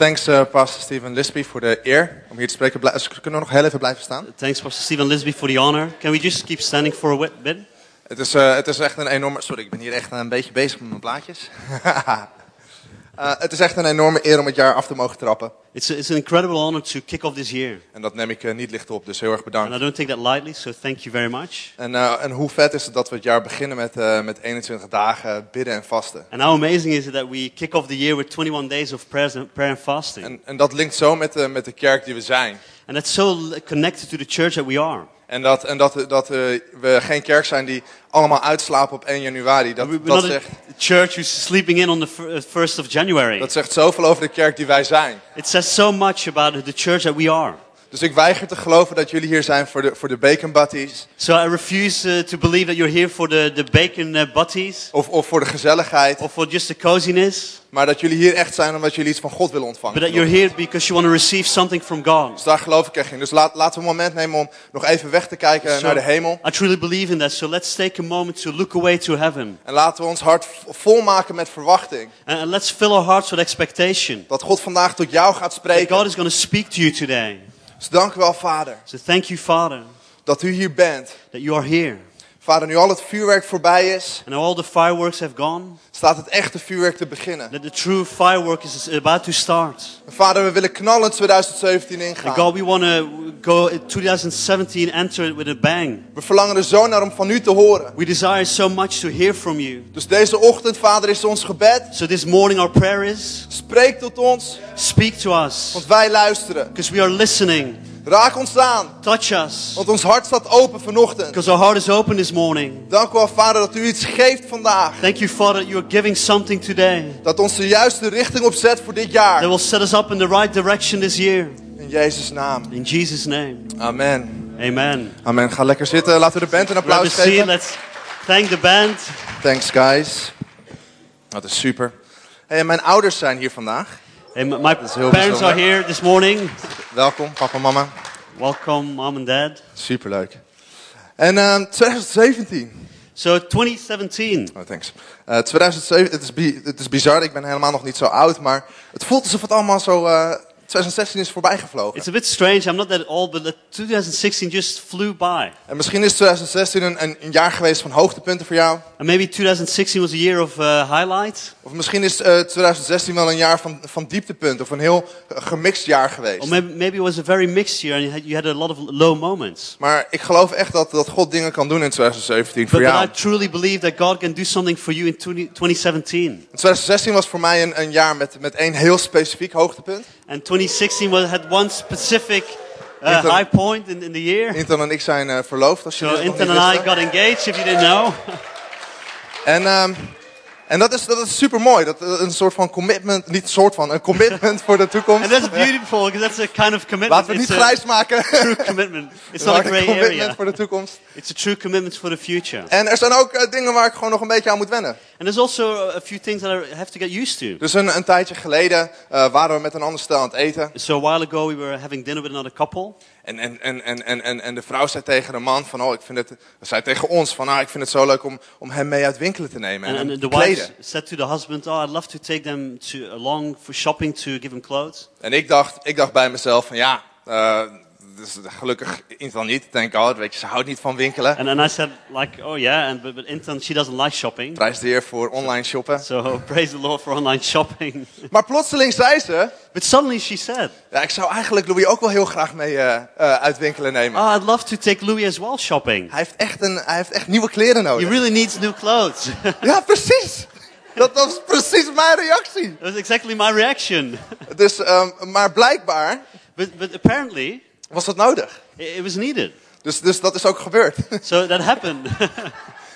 Thanks, uh, Pastor Stephen Lisby, voor de eer om hier te spreken. Blij- Kunnen we nog heel even blijven staan? Thanks, Pastor Stephen Lisby, for the honor. Can we just keep standing for a bit? Het is, eh, het is echt een enorme... Sorry, ik ben hier echt een beetje bezig met mijn plaatjes. Eh, het is echt een enorme eer om het jaar af te mogen trappen. It's, a, it's an incredible honor to kick off this year. En dat neem ik eh, niet licht op, dus heel erg And I bedankt. don't take that lightly, so thank you very much. En, eh, en hoe vet is het dat we het jaar beginnen met, eh, met 21 dagen bidden en vasten. And how amazing is it that we kick off the year with 21 days of prayer and, prayer and fasting? En, en dat linkt zo met, de met de kerk die we zijn. And that's so connected to the church that we are. En dat, en dat, dat eh, we geen kerk zijn die allemaal uitslapen op 1 januari. Dat, We- We're dat, zegt, church who's sleeping in on the fir- uh, 1st of January. dat zegt zoveel over de kerk die wij zijn. It says so much about the church that we are. Dus ik weiger te geloven dat jullie hier zijn voor de, voor de bacon butties. So I refuse uh, to believe that you're here for the, the bacon uh, butties Of, of voor de gezelligheid. or for just the coziness, Maar dat jullie hier echt zijn omdat jullie iets van God willen ontvangen. but that you're here because you want to receive something from God. Dus daar geloof ik echt in. Dus laat, laten we een moment nemen om nog even weg te kijken So naar de hemel. I truly believe in that. So let's take a moment to look away to heaven. En laten we ons hart volmaken met verwachting. And, and let's fill our hearts with expectation. Dat God vandaag tot jou gaat That spreken. God is going to speak to you today. Dus dank u wel, Vader, So thank you, Father, dat u hier bent. that you are here. Vader, nu al het vuurwerk voorbij is, And all the fireworks have gone, staat het echte vuurwerk te beginnen. that the true firework is about to start. En Vader, we willen knallend 2017 And ingaan. God, we want to go in 2017, enter it with a bang. We verlangen er zo naar om van u te horen. We desire so much to hear from you. Dus deze ochtend, Vader, is ons gebed. So this morning our prayer is, Spreek tot ons, speak to us, want wij luisteren. because we are listening. Raak ons aan, Touch us, want ons hart staat open vanochtend. because our heart is open this morning. Dank u wel, Vader, dat u iets geeft vandaag. Thank you, Father, that you are giving something today Dat ons de juiste richting opzet voor dit that jaar. will set us up in the right direction this year. In Jezus' naam. In Jesus' name, Amen. amen. Amen. Ga lekker zitten. Laten we de band een applaus geven. Let's thank the band. Thanks, guys. Dat is super. Hey, mijn ouders zijn hier vandaag. Hey, my parents are here this morning. Welkom, papa en mama. Welcome, mom and dad. Superleuk. En ehm 2017. So 2017. Oh, thanks. Eh 2007, het is, bi- het is bizar, ik ben helemaal nog niet zo oud, maar het voelt alsof het allemaal zo... eh 2016 is voorbijgevlogen. It's a bit strange. I'm not that old, but the 2016 just flew by. En misschien is 2016 een, een, een jaar geweest van hoogtepunten voor jou. And maybe 2016 was a year of uh, highlights. Of misschien is eh 2016 wel een jaar van, van dieptepunten. Of een heel gemixt jaar geweest. Or maybe, maybe it was a very mixed year and you had, you had a lot of low moments. Maar ik geloof echt dat, dat God dingen kan doen in 2017 voor But, but jou. I truly believe that God can do something for you in 20, 2017. 2016 was voor mij een, een jaar met, met één heel specifiek hoogtepunt. And 2016 was, had one specific uh, high point in, in the year. Intan en ik zijn eh, verloofd, als je So dat nog Intan niet and I got engaged, if you didn't know. En, ehm, en dat is, dat is super mooi. Dat, eh, een soort van commitment, niet een soort van, een commitment voor de toekomst. And that's beautiful because that's a kind of commitment. Laten we het niet grijs maken. true commitment. It's not a een gray commitment area. voor de toekomst. It's a true commitment for the future. En er zijn ook eh, dingen waar ik gewoon nog een beetje aan moet wennen. And there's also a few things that I have to get used to. Dus een, een tijdje geleden eh, waren we met een ander stel aan het eten. So a while ago we were having dinner with another couple. En, en, en, en, en, en, en de vrouw zei tegen de man van, oh, ik vind het, zei tegen ons van, ah, ik vind het zo leuk om, om hem mee uit winkelen te nemen en And, and the wife said to the husband, "Oh, I'd love to take them to along for shopping to give them clothes." En ik dacht, ik dacht bij mezelf van, ja, eh, dus gelukkig Intan niet, thank God, weet je, ze houdt niet van winkelen. And, and I said, like, "Oh yeah," and but, but Intan she doesn't like shopping. Prijs de heer voor online shoppen. So praise the Lord for online shopping. Maar plotseling zei ze, but suddenly she said, ja, ik zou eigenlijk Louis ook wel heel graag mee eh, uit winkelen nemen. "Oh, I'd love to take Louis as well shopping. Hij, heeft echt een, hij heeft echt nieuwe kleren nodig. He really needs new clothes." Ja, precies. Dat was precies mijn reactie. That was exactly my reaction. Dus, ehm, maar blijkbaar But but apparently was dat nodig. it, was needed. Dus, dus dat is ook gebeurd. So that happened.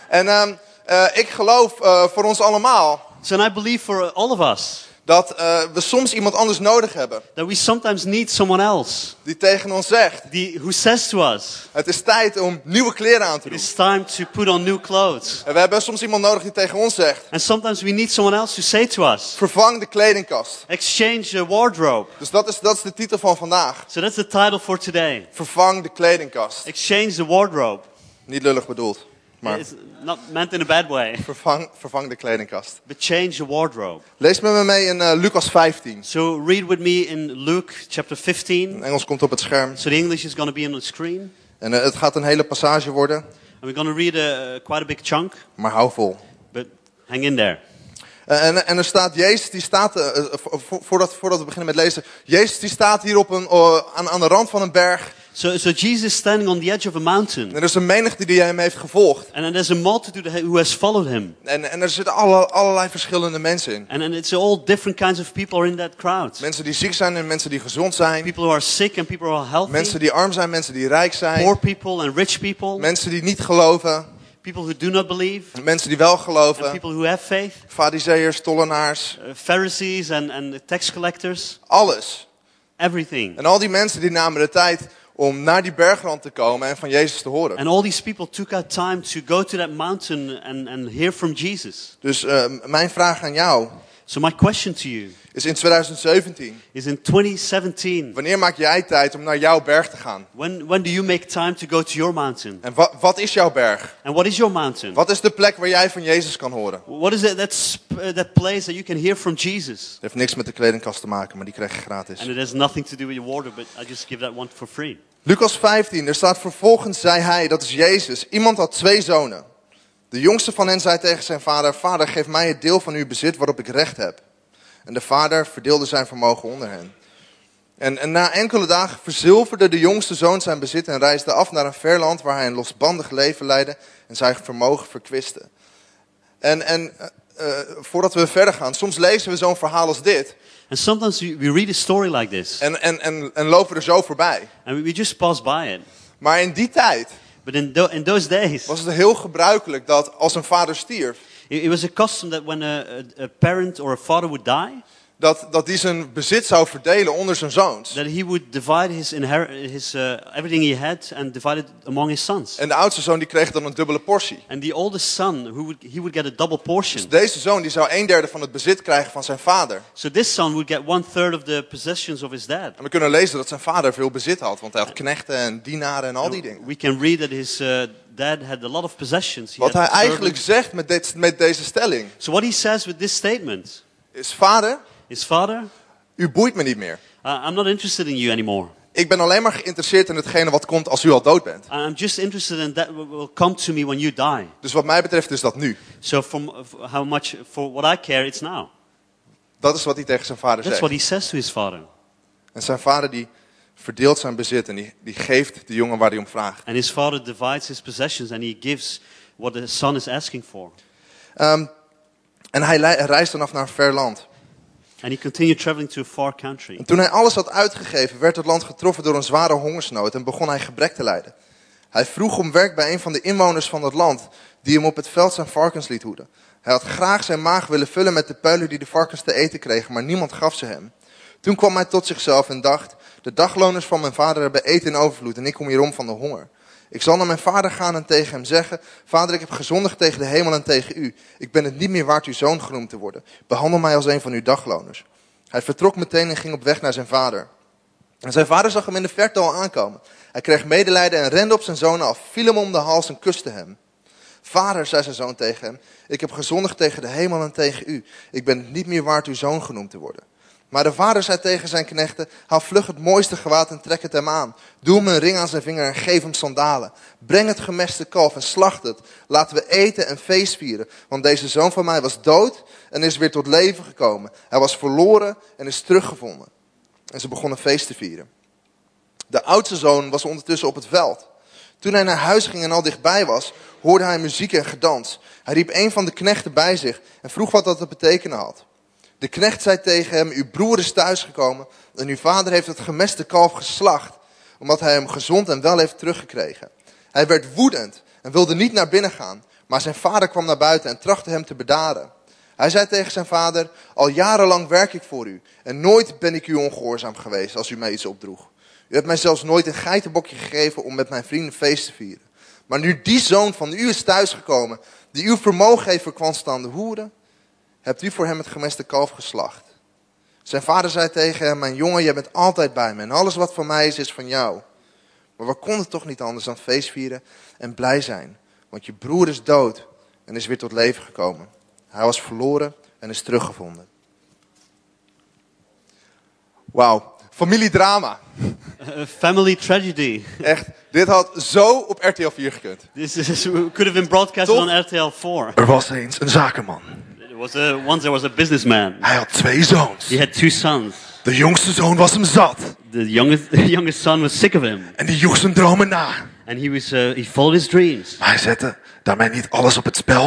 en ehm, eh, ik geloof eh, voor ons allemaal so and I believe for all of us Dat eh, we soms iemand anders nodig hebben. That we sometimes need someone else Die tegen ons zegt, the, who says to us, het is tijd om nieuwe kleren aan te It doen. is time to put on new clothes. En we hebben soms iemand nodig die tegen ons zegt, And sometimes we need someone else to say to us, vervang de kledingkast. Exchange your wardrobe. Dus dat is, dat is de titel van vandaag. So that's the title for today. Vervang de kledingkast. Exchange the wardrobe. Niet lullig bedoeld, maar It's not meant in a bad way, vervang, vervang de kledingkast. but change your wardrobe. Lees met me mee in eh, Lucas 15. So read with me in Luke chapter 15. In Engels komt op het scherm. So the English is going to be on the screen. En eh, het gaat een hele passage worden, And we're going to read a, quite a big chunk, maar hou vol. but hang in there. Eh, En, en er staat Jezus, die staat, vo- vo- voordat, voordat we beginnen met lezen, Jezus die staat hier op een, aan, aan de rand van een berg. So, so Jesus is standing on the edge of a mountain. En er is een menigte die hem heeft gevolgd. And there's a multitude who has followed him. En, en er zitten alle, allerlei verschillende mensen in. And, and it's all different kinds of people are in that crowd. Mensen die ziek zijn en mensen die gezond zijn. People who are sick and people who are healthy. Mensen die arm zijn, mensen die rijk Poor zijn. people and rich people. Mensen die niet geloven. People who do not believe. Mensen die wel And geloven. people who have faith. Fariseërs, tollenaars. Uh, Pharisees and, and tax collectors. Alles. Everything. En al die mensen die namen de tijd om naar die bergrand te komen en van Jezus te horen. And all these people took out time to go to that mountain and, and hear from Jesus. Dus eh, mijn vraag aan jou So my question to you is in 2017. is in 2017, Wanneer maak jij tijd om naar jouw berg te gaan? when, when do you make time to go to your mountain? En wat, wat is jouw berg? And what is your mountain? Wat is de plek waar jij van Jezus kan horen? Het What is it that, uh, that place that you can hear from Jesus? heeft niks met de kledingkast te maken, maar die krijg je gratis. And it has nothing to do with your water, but I just give that one for free. Lucas 15, er staat vervolgens zei hij, dat is Jezus, iemand had twee zonen. De jongste van hen zei tegen zijn vader, vader geef mij het deel van uw bezit waarop ik recht heb. En de vader verdeelde zijn vermogen onder hen. En, en na enkele dagen verzilverde de jongste zoon zijn bezit en reisde af naar een ver land waar hij een losbandig leven leidde en zijn vermogen verkwiste. En, en eh, eh, voordat we verder gaan, soms lezen we zo'n verhaal als dit And sometimes we, read a story like this, en, en, en, en lopen er zo voorbij. and we just pass by it. Maar in die tijd But in, tho- in those days, was het heel gebruikelijk dat als een vader stierf, it, it was a custom that when a, a, a parent or a father would die, dat, dat die zijn bezit zou verdelen onder zijn zoons. that he would divide his, his uh, everything he had and divide it among his sons. En de oudste zoon die kreeg dan een dubbele portie. And the oldest son, who would, he would get a double portion. Dus deze zoon die zou een derde van het bezit krijgen van zijn vader. So this son would get one third of the possessions of his dad. En we kunnen lezen dat zijn vader veel bezit had, want hij had knechten en dienaren en al die dingen. We can read that his uh, dad had a lot of possessions. He Wat hij eigenlijk zegt met, dit, met deze stelling So what he says with this statement is, vader, is, Father, u boeit me niet meer. uh, I'm not interested in you anymore. Ik ben alleen maar geïnteresseerd in hetgene wat komt als u al dood bent. I'm just interested in that what will come to me when you die. Dus wat mij betreft is dat nu. So from how much for what I care, it's now. Dat is wat hij tegen zijn vader That's what zegt. he says to his father. En zijn vader die verdeelt zijn bezit en die, die geeft de jongen waar hij om vraagt. And his father divides his possessions and he gives what the son is asking for. Ehm, en hij reist dan af naar een ver land. En toen hij alles had uitgegeven, werd het land getroffen door een zware hongersnood en begon hij gebrek te lijden. Hij vroeg om werk bij een van de inwoners van het land, die hem op het veld zijn varkens liet hoeden. Hij had graag zijn maag willen vullen met de peulen die de varkens te eten kregen, maar niemand gaf ze hem. Toen kwam hij tot zichzelf en dacht, de dagloners van mijn vader hebben eten in overvloed en ik kom hierom van de honger. Ik zal naar mijn vader gaan en tegen hem zeggen, vader ik heb gezondigd tegen de hemel en tegen u. Ik ben het niet meer waard uw zoon genoemd te worden. Behandel mij als een van uw dagloners. Hij vertrok meteen en ging op weg naar zijn vader. En zijn vader zag hem in de verte al aankomen. Hij kreeg medelijden en rende op zijn zoon af, viel hem om de hals en kuste hem. Vader, zei zijn zoon tegen hem, ik heb gezondigd tegen de hemel en tegen u. Ik ben het niet meer waard uw zoon genoemd te worden. Maar de vader zei tegen zijn knechten, haal vlug het mooiste gewaad en trek het hem aan. Doe hem een ring aan zijn vinger en geef hem sandalen. Breng het gemeste kalf en slacht het. Laten we eten en feest vieren. Want deze zoon van mij was dood en is weer tot leven gekomen. Hij was verloren en is teruggevonden. En ze begonnen feest te vieren. De oudste zoon was ondertussen op het veld. Toen hij naar huis ging en al dichtbij was, hoorde hij muziek en gedans. Hij riep een van de knechten bij zich en vroeg wat dat te betekenen had. De knecht zei tegen hem, uw broer is thuisgekomen en uw vader heeft het gemeste kalf geslacht, omdat hij hem gezond en wel heeft teruggekregen. Hij werd woedend en wilde niet naar binnen gaan, maar zijn vader kwam naar buiten en trachtte hem te bedaren. Hij zei tegen zijn vader, al jarenlang werk ik voor u en nooit ben ik u ongehoorzaam geweest als u mij iets opdroeg. U hebt mij zelfs nooit een geitenbokje gegeven om met mijn vrienden feest te vieren. Maar nu die zoon van u is thuisgekomen, die uw vermogen heeft aan de hoeren, hebt u voor hem het gemeste kalf geslacht. Zijn vader zei tegen hem, mijn jongen, jij bent altijd bij me en alles wat van mij is, is van jou. Maar we konden toch niet anders dan feest vieren en blij zijn, want je broer is dood en is weer tot leven gekomen. Hij was verloren en is teruggevonden. Wauw, familiedrama. A family tragedy. Echt, dit had zo op RTL 4 gekund. This is, could have been broadcasted Toch? on RTL 4. Er was eens een zakenman. There was a, once there was a businessman. Hij had twee zoons. He had two sons. De jongste zoon was hem zat. The youngest, the youngest son was sick of him, En die joeg zijn dromen na. and he was uh, he followed his dreams. Maar hij zette daarmee niet alles op het spel.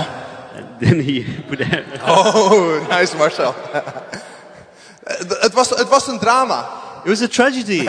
And then he put Oh, nice Marcel. het, was, het was een drama. it was a tragedy,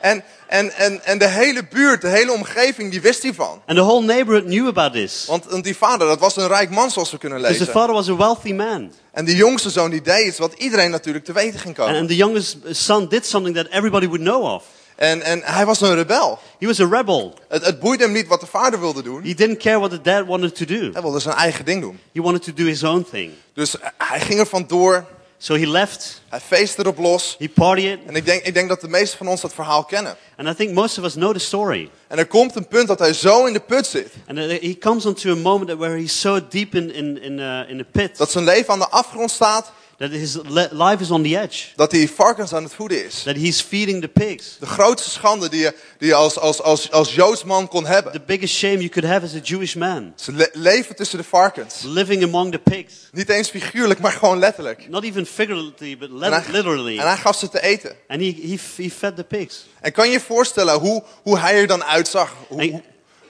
En, en, en, en de hele buurt, de hele omgeving, die wist hiervan. and the whole neighborhood knew about this. Want, want die vader, dat was een rijk man zoals we kunnen Because the lezen. father was a wealthy man, En die jongste zoon die deed iets wat iedereen natuurlijk te weten ging and, komen. and the youngest son did something that everybody would know of. En, en hij was een rebel. He was a rebel. Het, het boeide hem niet wat de vader wilde doen. He didn't care what the dad wanted to do. Hij wilde zijn eigen ding doen. He wanted to do his own thing. Dus hij ging er vandoor. So he left. Hij feestte erop los. He partied, En ik denk, ik denk dat de meesten van ons dat verhaal kennen. and I think most of us know the story. En er komt een punt dat hij zo in de put zit. And he comes onto a moment where he's so deep in in in, uh, in the pit Dat zijn leven aan de afgrond staat. That his life is on the edge. Dat hij varkens aan het voeden is. That he's feeding the pigs. De grootste schande die je, die je als, als, als, als Joods man kon hebben. The biggest shame you could have as a Jewish man, Ze le- leven tussen de varkens. living among the pigs. Niet eens figuurlijk, maar gewoon letterlijk. Not even figuratively, but En le- hij, literally. en hij gaf ze te eten. And he, he, he fed the pigs. En kan je je voorstellen hoe, hoe hij er dan uitzag? Hoe, En-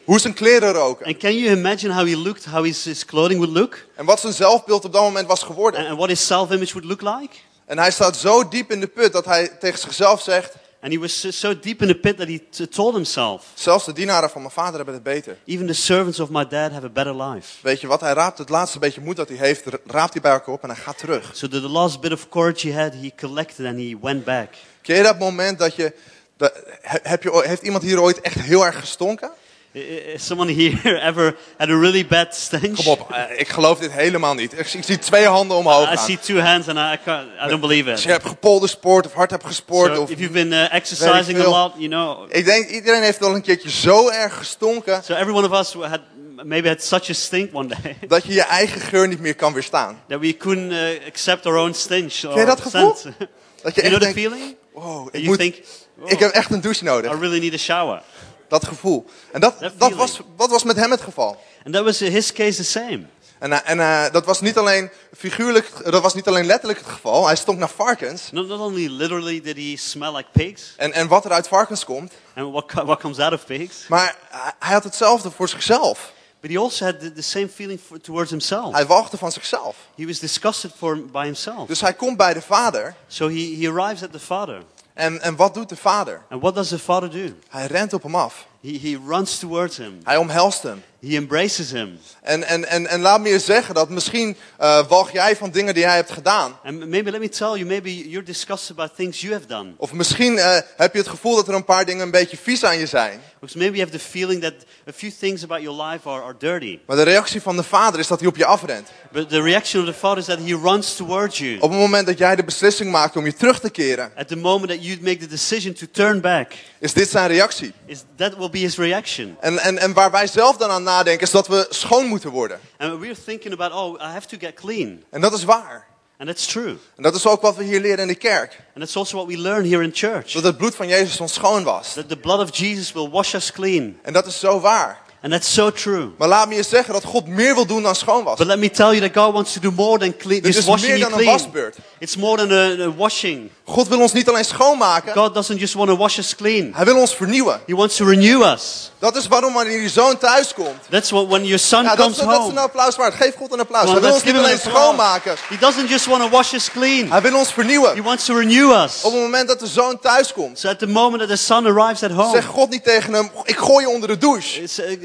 hoe, zijn kleren roken? And can you imagine how he looked, how his, his clothing would look? En wat zijn zelfbeeld op dat moment was geworden? And, and what his self-image would look like? En hij staat zo diep in de put dat hij tegen zichzelf zegt... And he was so, deep in the pit that he told himself, Zelfs de dienaren van mijn vader hebben het beter. even the servants of my dad have a better life. Weet je wat? Hij raapt het laatste beetje moed dat hij heeft, raapt hij bij elkaar op en hij gaat terug. So the, last bit of courage he had, he collected and he went back. Ken je dat moment dat je... Dat, he- heb je heeft iemand hier ooit echt heel erg gestonken? I- I- Is someone here ever had a really bad stench? Kom op, eh, ik geloof dit helemaal niet. Ik, zie- ik zie twee handen omhoog I gaan. see two hands and I, I, can't, I don't believe Als it. je hebt gepoldersport of hard hebt gesport. So of, if you've been uh, exercising a lot, you know. ik denk, iedereen heeft wel een keertje zo erg gestonken... So every one of us had maybe had such a stink one day dat je je eigen geur niet meer kan weerstaan. that we couldn't uh, accept our own stench or je dat gevoel? scent. Dat je you know echt the denkt, feeling? wow, ik, you moet, think, oh, ik heb echt een douche nodig. I really need a shower. Dat gevoel. En dat, That dat, was, dat was met hem het geval. And that was in his case the same. En, eh, en eh, dat was niet alleen figuurlijk, dat was niet alleen letterlijk het geval. Hij stonk naar varkens. Not, not only literally did he smell like pigs, En, en wat er uit varkens komt. and what, what comes out of pigs, Maar hij, hij had hetzelfde voor zichzelf. but he also had the, the same feeling for, towards himself. Hij walgde van zichzelf. He was disgusted for, by himself. Dus hij komt bij de vader. So he, he arrives at the father. En, en wat doet de vader? And what does the father do? Hij rent op hem af. He, he runs towards him. Hij omhelst hem. He embraces him. En, en, en, en laat me je zeggen dat misschien eh walg jij van dingen die jij hebt gedaan. And maybe let me tell you, maybe you're disgusted by things you have done. Of misschien eh, heb je het gevoel dat er een paar dingen een beetje vies aan je zijn. Because maybe you have the feeling that a few things about your life are, are dirty. Maar de reactie van de vader is dat hij op je afrent. But the reaction of the father is that he runs towards you. Op het moment dat jij de beslissing maakt om je terug te keren, At the moment that you make the decision to turn back, is dit zijn reactie. is that will be his reaction. En, en, en waar wij zelf dan aan nadenken is dat we schoon moeten worden. And we're thinking about, oh, I have to get clean. En dat is waar. And that's true. En dat is ook wat we hier leren in de kerk. And that's also what we learn here in church. Dat het bloed van Jezus ons schoon was. That the blood of Jesus will wash us clean. En dat is zo waar. And that's so true. Maar laat me je zeggen dat God meer wil doen dan schoon was. But let me tell you that God wants to do more than clean, Dit just is washing meer dan een wasbeurt. It's more than a, a washing. God wil ons niet alleen schoonmaken, God doesn't just want to wash us clean. hij wil ons vernieuwen. He wants to renew us. Dat is waarom wanneer je zoon thuis komt. That's what when your son Ja, dat, comes is, dat is home. een applaus waard. Geef God een applaus. Come Hij wil ons niet alleen schoonmaken. He doesn't just want to wash us clean. Hij wil ons He vernieuwen. wants to renew us. Op het moment dat de zoon thuis komt, So at the moment that the son arrives at home, zegt God niet tegen hem, ik gooi je onder de douche.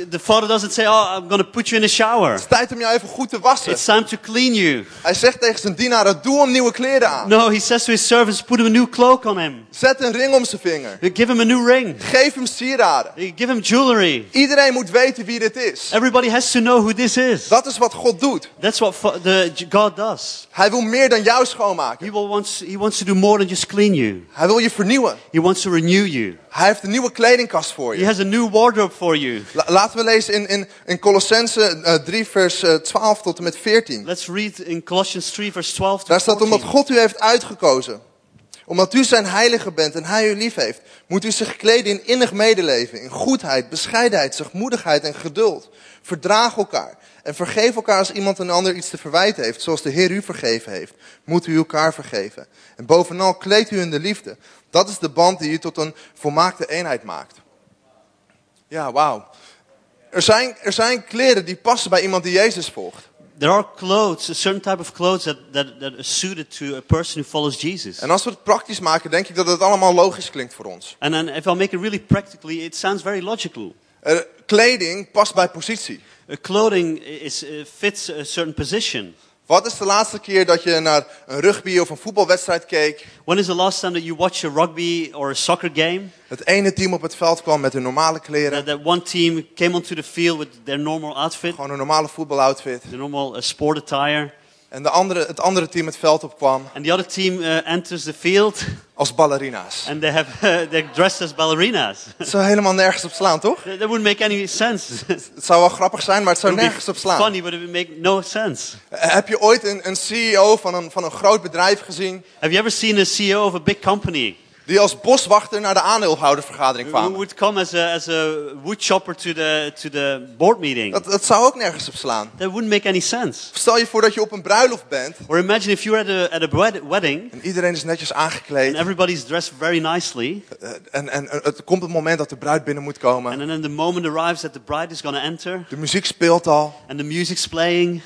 The father doesn't say, "Oh, I'm going to put you in a shower." Het is tijd om jou even goed te wassen. It's time to clean you. Hij zegt tegen zijn dienaren, doe hem nieuwe kleren aan. No, he says to his servants, "Put him a new cloak on him. Zet een ring om zijn vinger. Give him a new ring. Geef hem sieraden. Give him jewelry." Iedereen moet weten wie dit is. Everybody has to know who this is. Dat is wat God doet. That's what the, God does. Hij wil meer dan jou schoonmaken. He, will wants, he wants to do more than just clean you. Hij wil je vernieuwen. He wants to renew you. Hij heeft een nieuwe kledingkast voor He je. has a new wardrobe for you. La- laten we lezen in, in, in Colossense eh, 3 vers eh, 12 tot en met 14. Let's read in Colossians 3, verse 12 to Daar staat, 14. omdat God u heeft uitgekozen. Omdat u zijn heilige bent en hij u lief heeft, moet u zich kleden in innig medeleven, in goedheid, bescheidenheid, zachtmoedigheid en geduld. Verdraag elkaar en vergeef elkaar als iemand een ander iets te verwijten heeft, zoals de Heer u vergeven heeft. Moet u elkaar vergeven. En bovenal kleed u in de liefde. Dat is de band die u tot een volmaakte eenheid maakt. Ja, wauw. Er zijn, er zijn kleren die passen bij iemand die Jezus volgt. There are clothes, a certain type of clothes that, that, that are suited to a person who follows Jesus. En als we het praktisch maken, denk ik dat het allemaal logisch klinkt voor ons. And then if I'll make it really practically, it sounds very logical. Eh, kleding past bij positie. Uh, clothing is, uh, fits a certain position. Wat is de laatste keer dat je naar een rugby of een voetbalwedstrijd keek? When is the last time that you watched a rugby or a soccer game? Het ene team op het veld kwam met hun normale kleren. That, that one team came onto the field with their normal outfit, Gewoon een normale voetbaloutfit. the normal uh, sport attire, En de andere, het andere team het veld opkwam and the other team uh, enters the field als ballerina's. and they have uh, they're dressed as ballerinas. Het zou helemaal nergens op slaan, toch? that wouldn't make any sense. Het zou wel grappig zijn, maar het zou nergens op slaan. funny, but it would make no sense. Eh, Heb je ooit een, een CEO van een, van een groot bedrijf gezien... Have you ever seen a CEO of a big company die als boswachter naar de aandeelhoudervergadering who kwam? would come as a, as a wood chopper to the, to the board meeting? Dat, dat zou ook nergens op slaan. That wouldn't make any sense. Stel je voor dat je op een bruiloft bent... Or imagine if you're at a, at a wed- wedding en iedereen is netjes and aangekleed... everybody's dressed very nicely, Eh, En, en en het komt het moment dat de bruid binnen moet komen. and then the moment arrives that the bride is going to enter De muziek speelt al. and the music's playing.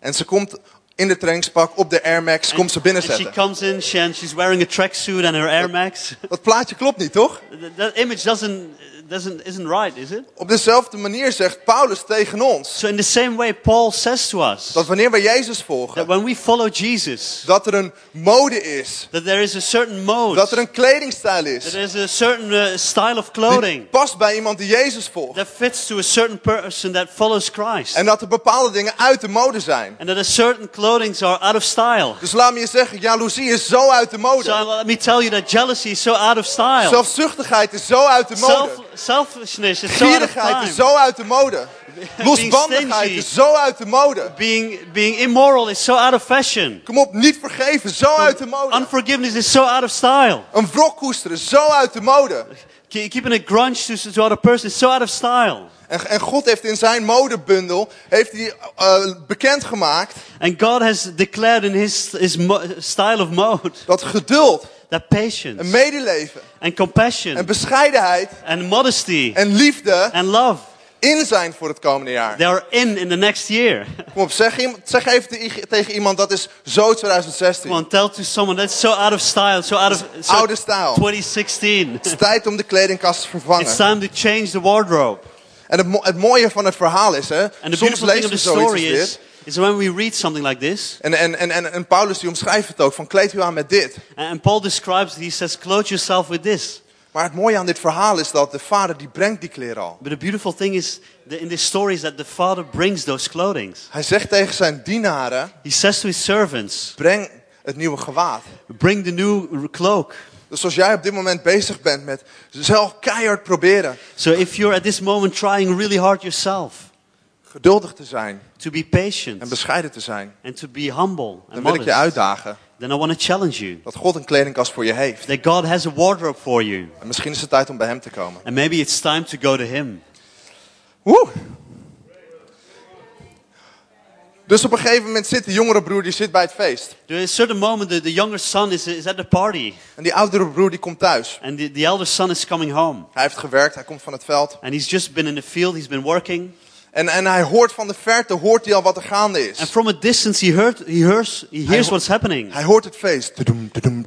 En ze komt in de trainingspak op de Air Max, komt ze and she binnenzetten. comes in, she, and she's wearing a tracksuit and her Air Max. Dat plaatje klopt niet, toch? That, that image doesn't, doesn't, isn't right, is it? Op dezelfde manier zegt Paulus tegen ons... So in the same way, Paul says to us dat wanneer we Jezus that volgen... when we follow Jesus, dat er een mode is. that there is a certain mode, Dat er een kledingstijl that is. there's a certain uh, style of Die clothing past bij iemand die Jezus volgt. that fits to a certain person that follows Christ. En dat er bepaalde dingen uit de mode zijn. And that a certain clothings are out of style. Dus laat me je zeggen, jaloezie is zo uit de So mode. uh, let me tell you that jealousy is so out of style. Zelfzuchtigheid is zo uit de Self, mode. Selfishness is so out of Gierigheid is zo uit de mode. Losbandigheid is zo uit de mode. Being, being immoral is so out of fashion. Kom op, niet vergeven, zo uit de mode. Unforgiveness is so out of style. Een wrok koesteren, zo uit de mode. Ke- Keeping a grudge to, to other person is so out of style. En, en God heeft in zijn modebundel heeft hij, eh, bekendgemaakt And God has declared in his, his style of mode dat geduld that patience en medeleven and compassion en bescheidenheid and modesty en liefde and love, in zijn voor het komende jaar. they are in in the next year. Kom op, zeg, zeg even te- tegen iemand dat is zo 2016. Come on, tell to someone that's so out of style, so out of so oude stijl. 2016. Het is tijd om de kledingkast te It's vervangen. time to change the wardrobe. En het, mo- het mooie van het verhaal is, hè, soms lezen we zoiets als dit. Is, when we read something like this, En, en, en, en, Paulus die omschrijft het ook, van kleed u aan met dit. and Paul describes, he says, clothe yourself with this. Maar het mooie aan dit verhaal is dat de vader die brengt die kleren al. But the beautiful thing is, the, in this story is that the father brings those clothings. Hij zegt tegen zijn dienaren, He says to his servants, breng het nieuwe gewaad. bring the new cloak. Dus als jij op dit moment bezig bent met zelf keihard proberen So if you're at this moment trying really hard yourself geduldig te zijn to be patient en bescheiden te zijn, and to be humble and dan wil ik je uitdagen then I want to challenge you dat God een kledingkast voor je heeft. that God has a wardrobe for you. En misschien is het tijd om bij hem te komen. And maybe it's time to go to Him. Woe! Dus op een gegeven moment zit de jongere broer die zit bij het feest. There is a certain moment the, the younger son is, is at the party En die oudere broer die komt thuis. and the, the elder son is coming home. Hij heeft gewerkt, hij komt van het veld. And he's just been in the field, he's been working. En, en hij hoort van de verte, hoort hij al wat er gaande is. And from a distance, he, heard, he, hears, he hears ho- what's happening. Hij hoort het feest.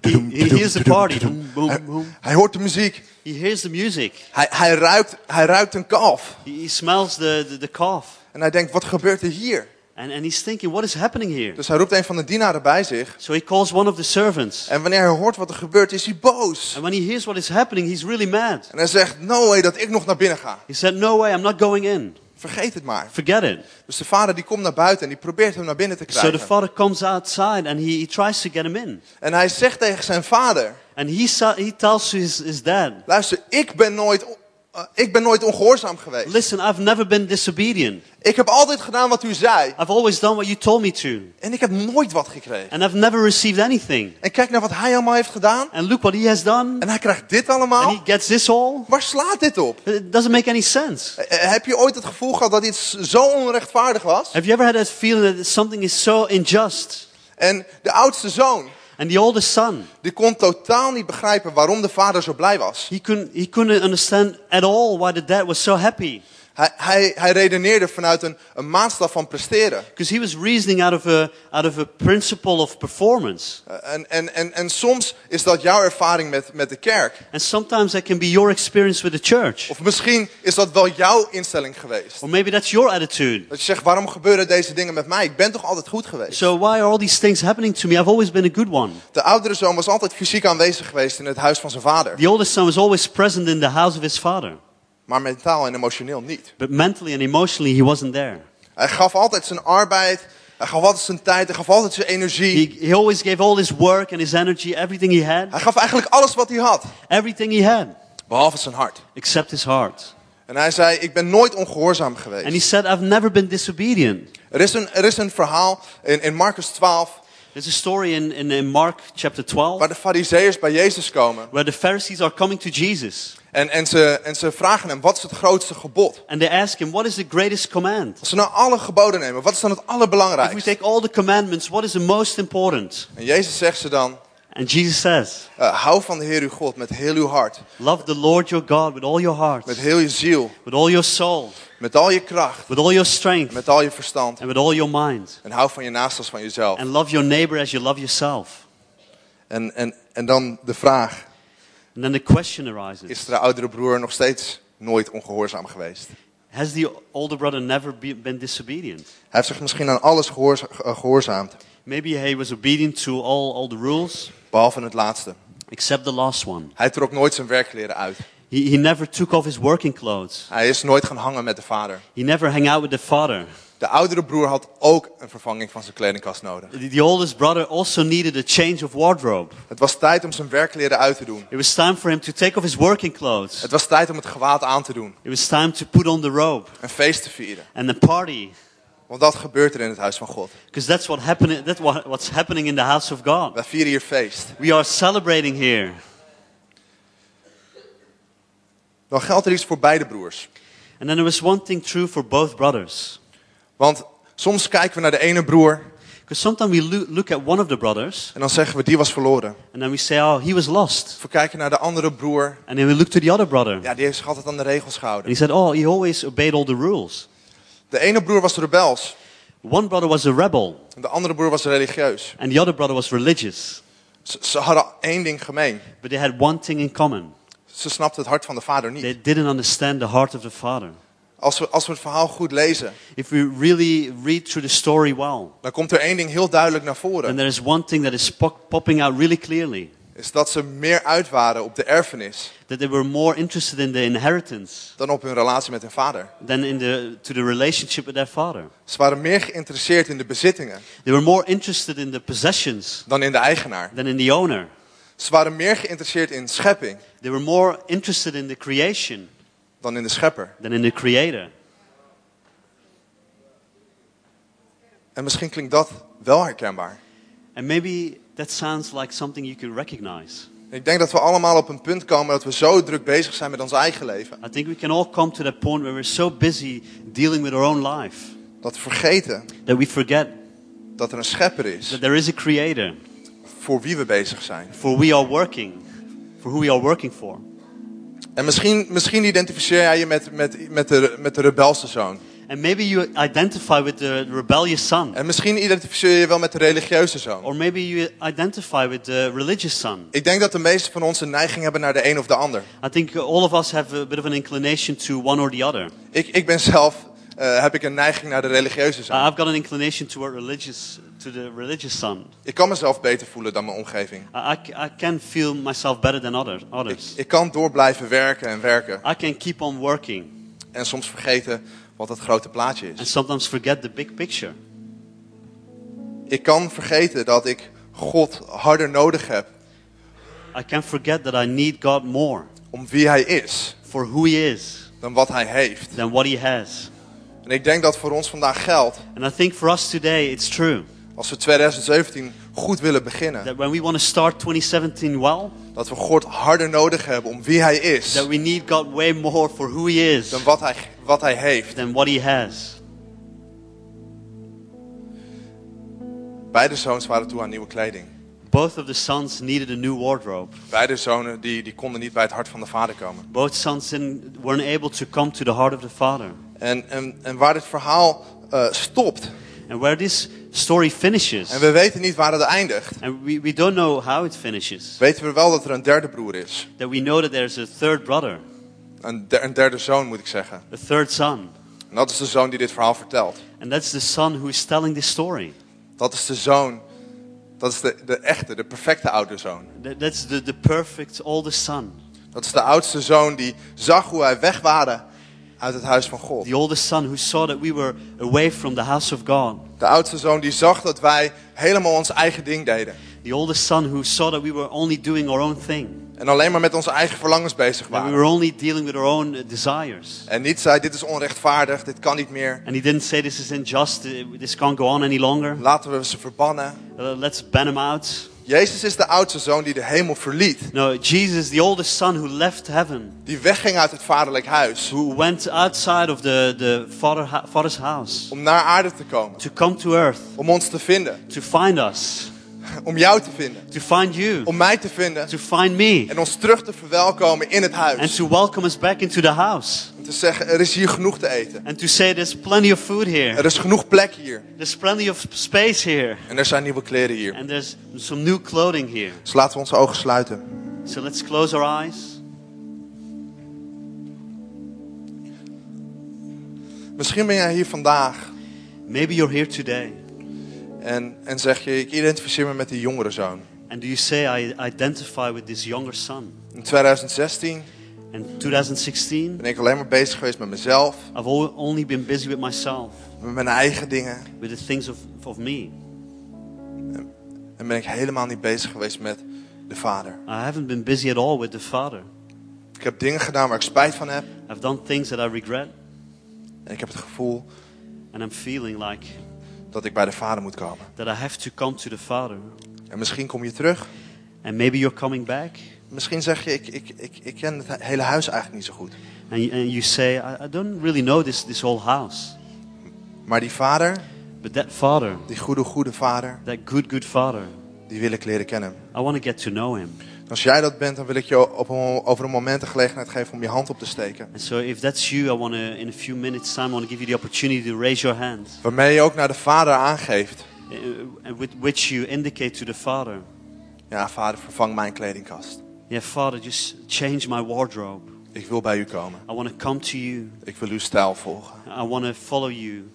He- he hears the party. Hij, hij hoort de muziek. He hears the music. Hij, hij, ruikt, hij ruikt een kalf. He, he smells the, the, the calf. En hij denkt, wat gebeurt er hier? And, and he's thinking, what is happening here? Dus hij roept een van de dienaren bij zich. So he calls one of the servants. En wanneer hij hoort wat er gebeurt, is hij boos. And when he hears what is happening, he's really mad. En hij zegt, no way dat ik nog naar binnen ga. He said, no way, I'm not going in. Vergeet het maar. Forget it. Dus de vader die komt naar buiten en die probeert hem naar binnen te So the krijgen. father comes outside and he, he tries to get him in. En hij zegt tegen zijn vader, And he, he tells his, his dad, luister, ik ben nooit, eh, ik ben nooit ongehoorzaam geweest. listen, I've never been disobedient. Ik heb altijd gedaan wat u zei. I've always done what you told me to. En ik heb nooit wat gekregen. And I've never received anything. En kijk naar wat hij allemaal heeft gedaan. And look what he has done. En hij krijgt dit And allemaal. he gets this all. Waar slaat dit op? It doesn't make any sense. Eh, Heb je ooit het gevoel gehad dat iets zo onrechtvaardig was? Have you ever had that feeling that something is so unjust? En de oudste zoon, And the oldest son, die kon totaal niet begrijpen waarom de vader zo blij was. he couldn't, he couldn't understand at all why the dad was so happy. Hij, hij, hij redeneerde vanuit een, een maatstaf van presteren. Because he was reasoning out of a, out of a principle of performance. Eh, En, en, en, en soms is dat jouw ervaring met, met de kerk. And sometimes that can be your experience with the church. Of misschien is dat wel jouw instelling geweest. Or maybe that's your attitude. Dat je zegt, waarom gebeuren deze dingen met mij? Ik ben toch altijd goed geweest? So why are all these things happening to me? I've always been a good one. De oudere zoon was altijd fysiek aanwezig geweest in het huis van zijn vader. The oldest son was always present in the house of his father. Maar mentaal en emotioneel niet. But mentally and emotionally, he wasn't there. Hij gaf altijd zijn arbeid. Hij gaf altijd zijn tijd. Hij gaf altijd zijn energie. He, he always gave all his work and his energy, everything he had, Hij gaf eigenlijk alles wat hij had. everything he had, Behalve zijn hart. except his heart. En hij zei, ik ben nooit ongehoorzaam geweest. And he said, I've never been disobedient. Er is een, er is een verhaal in, in Marcus 12 There's a story in, in, in Mark chapter 12 waar de fariseeërs bij Jezus komen. where the Pharisees are coming to Jesus En, en, ze, en ze vragen hem, wat is het grootste gebod? and they ask him, What is the greatest command? Als we nou alle geboden nemen, wat is dan het If we allerbelangrijkste? take all the commandments, what is the most important? En Jezus zegt ze dan, And Jesus says, eh, hou van de Heer uw God met heel uw hart. Love the Lord your God with all your heart, Met heel je ziel. with all your soul, Met al je kracht. with all your strength, Met al je verstand. and with all your mind. En hou van je naast als van jezelf. And love your neighbor as you love yourself. En, en, en dan de vraag, And then the question arises is de oudere broer nog steeds nooit ongehoorzaam geweest? Has the older brother never be, been disobedient? Hij heeft zich misschien aan alles ge- gehoorzaamd. Maybe he was obedient to all, all the rules, Behalve het laatste. except the last one. Hij trok nooit zijn werkkleren uit. He, he never took off his working clothes. Hij is nooit gaan hangen met de vader. He never hang out with the father. De oudere broer had ook een vervanging van zijn kledingkast nodig. The, the oldest brother also needed a change of wardrobe. Het was tijd om zijn werkkleren uit te doen. It was time for him to take off his working clothes. Het was tijd om het gewaad aan te doen. It was time to put on the robe Een feest te vieren. and the party. Want dat gebeurt er in het huis van God. Because that's, what happen, that's what, what's happening in the house of God. Wij vieren hier feest. We are celebrating here. Dan geldt er iets voor beide broers. And then there was one thing true for both brothers. Want soms kijken we naar de ene broer Because sometimes we loo- look at one of the brothers en dan zeggen we die was verloren. and then we say, oh, he was lost. We kijken naar de andere broer. And then we look to the other brother. Ja, die heeft zich altijd aan de regels And gehouden. he said, oh, he always obeyed all the rules. De ene broer was rebels. One brother was a rebel En de andere broer was religieus. and the other brother was religious. Ze, ze hadden één ding gemeen. But they had one thing in common. Ze snapten het hart van de vader niet. They didn't understand the heart of the father. Als we, als we het verhaal goed lezen, If we really read through the story well, dan komt er één ding heel duidelijk naar voren. there is one thing that is pop- popping out really clearly. Is dat ze meer uit waren op de erfenis That they were more interested in the inheritance dan op hun relatie met hun vader. than in the, to the relationship with their father. Ze waren meer geïnteresseerd in de bezittingen They were more interested in the possessions dan in de eigenaar. than in the owner. Ze waren meer geïnteresseerd in schepping They were more interested in the creation dan in de schepper. than in the creator. En misschien klinkt dat wel herkenbaar. And maybe that sounds like something you could recognize. Ik denk dat we allemaal op een punt komen dat we zo druk bezig zijn met ons eigen leven. I think we can all come to that point where we're so busy dealing with our own life Dat we vergeten that we forget dat er een schepper is that there is a creator voor wie we bezig zijn. for we are working, for who we are working for. En misschien, misschien identificeer jij je met, met, met, de, met de rebelse zoon. And maybe you identify with the rebellious son. En misschien identificeer je wel met de religieuze zoon. Or maybe you identify with the religious son. Ik denk dat de meeste van ons een neiging hebben naar de een of de ander. I think all of us have a bit of an inclination to one or the other. Ik, ik ben zelf, eh, heb ik een neiging naar de religieuze zoon. Uh, I've got an inclination to a religious, to the religious son. Ik kan mezelf beter voelen dan mijn omgeving. I, I, can feel myself better than other, Ik, others. ik kan door blijven werken en werken. I can keep on working En soms vergeten wat het grote plaatje and is. sometimes forget the big picture. Ik kan vergeten dat ik God harder nodig heb I can forget that I need God more om wie hij is for who He is dan wat hij heeft. than what He has. En ik denk dat voor ons vandaag geldt, And I think for us today, it's true als we 2017 goed willen beginnen, that when we want to start 2017 well, dat we God harder nodig hebben om wie hij is that we need God way more for who He is dan wat hij, wat hij heeft. than what He has. Beide zoons waren toe aan nieuwe kleding. Both of the sons needed a new wardrobe. Beide zonen die, die konden niet bij het hart van de vader komen. Both sons didn't, weren't able to come to the heart of the Father. En, en, en waar dit verhaal eh, stopt, And where this story finishes, en we weten niet waar het eindigt, and we, we don't know how it finishes, weten we wel dat er een derde broer is. that we know that there's a third brother, Een, der- een derde zoon moet ik zeggen. a third son. En dat is de zoon die dit verhaal vertelt. And that's the son who is telling this story. Dat is de zoon, dat is de, de echte, de perfecte oude zoon. That, that's the, the perfect oldest son. Dat is de oudste zoon die zag hoe wij weg waren uit het huis van God. The oldest son who saw that we were away from the house of God. De oudste zoon die zag dat wij helemaal ons eigen ding deden. The oldest son who saw that we were only doing our own thing. En alleen maar met onze eigen verlangens bezig That we waren. were only dealing with our own uh, desires. En niet zei, dit is onrechtvaardig, dit kan niet meer. And he didn't say this is unjust, uh, this can't go on any longer. Laten we ze verbannen. Uh, let's ban him out. Jezus is de oudste zoon die de hemel verliet. No, Jesus, the oldest son who left heaven, Die wegging uit het vaderlijk huis. who went outside of the, the father, father's house Om naar aarde te komen. to come to earth, Om ons te vinden. to find us, Om jou te vinden. to find you, Om mij te vinden. to find me, En ons terug te verwelkomen in het and huis. to welcome us back into the house. Om te zeggen, er is hier genoeg te eten. And to say there's plenty of food here, Er is genoeg plek hier. there's plenty of space here, En er zijn nieuwe kleren hier. and there's some new clothing here. Dus laten we onze ogen sluiten. So let's close our eyes. Misschien ben jij hier vandaag Maybe you're here today, en, en zeg je, ik identificeer me met die jongere zoon. and do you say, I identify with this younger son? In 2016 In 2016, ben ik alleen maar bezig geweest met mezelf, I've only been busy with myself, met mijn eigen dingen. with the things of, of me. En ben ik helemaal niet bezig geweest met de vader. I haven't been busy at all with the Father. Ik heb dingen gedaan waar ik spijt van heb. I've done things that I regret, En ik heb het gevoel and I'm feeling like dat ik bij de vader moet komen. that I have to come to the Father. En misschien kom je terug. And maybe you're coming back, Misschien zeg je, ik, ik, ik, ik ken het hele huis eigenlijk niet zo goed. and you, and you say, I, I don't really know this, this whole house. Maar die vader, But that Father, die goede, goede vader, that good, good Father, die wil ik leren kennen. I want to get to know Him. Als jij dat bent, dan wil ik je op een, over een moment de gelegenheid geven om je hand op te steken. And so if that's you, I want to, in a few minutes' time, I want to give you the opportunity to raise your hand, Waarmee je ook naar de vader aangeeft. uh, and with which you indicate to the Father, Ja, vader, vervang mijn kledingkast. yeah, Father, just change my wardrobe. Ik wil bij u komen. I want to come to you. Ik wil uw stijl volgen. I want to follow you.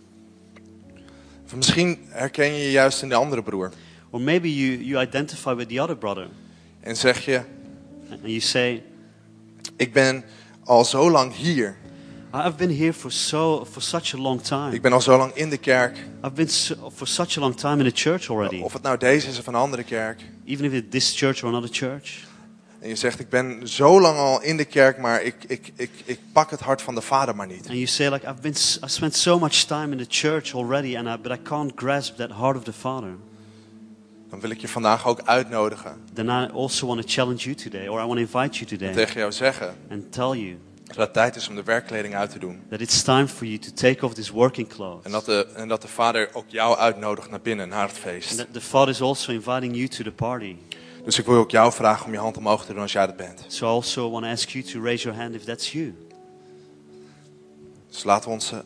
Of misschien herken je je juist in de andere broer. Or maybe you, you identify with the other brother, En zeg je, and you say, ik ben al zo lang hier. I've been here for so for such a long time. Ik ben al zo lang in de kerk. I've been so, for such a long time in the church already. Of het nou deze is of een andere kerk. Even if it's this church or another church. En je zegt, ik ben zo lang al in de kerk, maar ik, ik, ik, ik pak het hart van de vader maar niet. And you say like I've been I've spent so much time in the church already and I, but I can't grasp that heart of the Father. Dan wil ik je vandaag ook uitnodigen. Then I also want to challenge you today or I want to invite you En today tegen jou zeggen and tell you dat het tijd is om de werkkleding uit te doen. that it's time for you to take off this working clothes. En dat de, en dat de vader ook jou uitnodigt naar binnen, naar het And feest. that the Father is also inviting you to the party. Dus ik wil ook jou vragen om je hand omhoog te doen als jij dat bent. So I also want to ask you to raise your hand if that's you. Dus laten we onze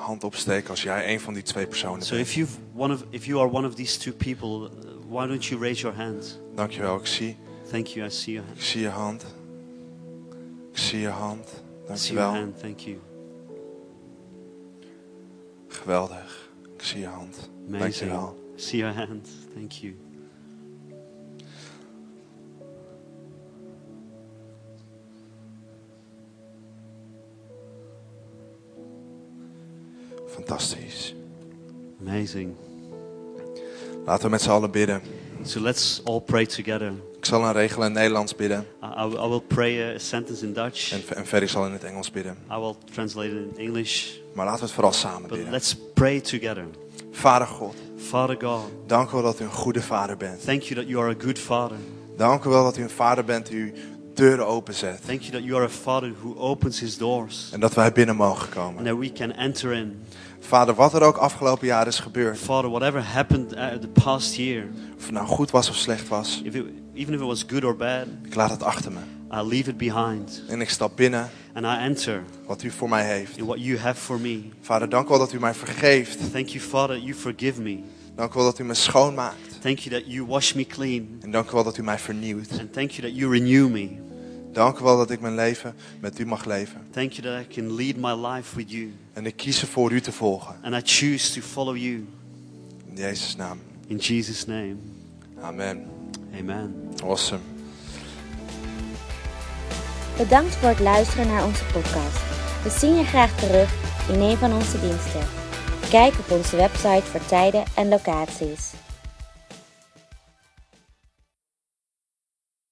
hand opsteken als jij een van die twee personen So bent. if, you've one of, if you are one of these two people, uh, why don't you raise your hand? Dankjewel, ik zie, Thank you, I see your hand. ik zie je hand. Ik zie je hand. Dankjewel. hand, thank you. Geweldig. Ik zie je hand. Amazing. Dankjewel. See your hand, thank you. Fantastisch. Amazing. Laten we met z'n allen bidden. So let's all pray together. Ik zal een regel in het Nederlands bidden. I, I will- pray a sentence in Dutch. En, en Ferry zal in het Engels bidden. I will translate it in English. Maar laten we het vooral samen But bidden. let's pray together. Vader God, Father God, dank u wel dat u een goede vader bent. thank you that you are a good father. Dank u wel dat u een vader bent die deuren openzet. Thank you that you are a father who opens his doors En dat wij binnen mogen and komen. that we can enter in. Vader, wat er ook afgelopen jaar is gebeurd. Father, whatever happened uh, the past year, Of het nou goed was of slecht was. if it, even if it was good or bad, Ik laat het achter me. I leave it behind En ik stap binnen and I enter wat u voor mij heeft. in what you have for me. Vader, dank u wel dat u mij vergeeft. Thank you, Father, you forgive me. Dank u wel dat u me schoonmaakt. Thank you that you wash me clean. En dank u wel dat u mij vernieuwt. And thank you that you renew me. Dank u wel dat ik mijn leven met u mag leven. Thank you that I can lead my life with you. En ik kies ervoor u te volgen. And I choose to follow you. In Jezus' naam. In Jesus' name. Amen. Amen. Awesome. Bedankt voor het luisteren naar onze podcast. We zien je graag terug in een van onze diensten. Kijk op onze website voor tijden en locaties.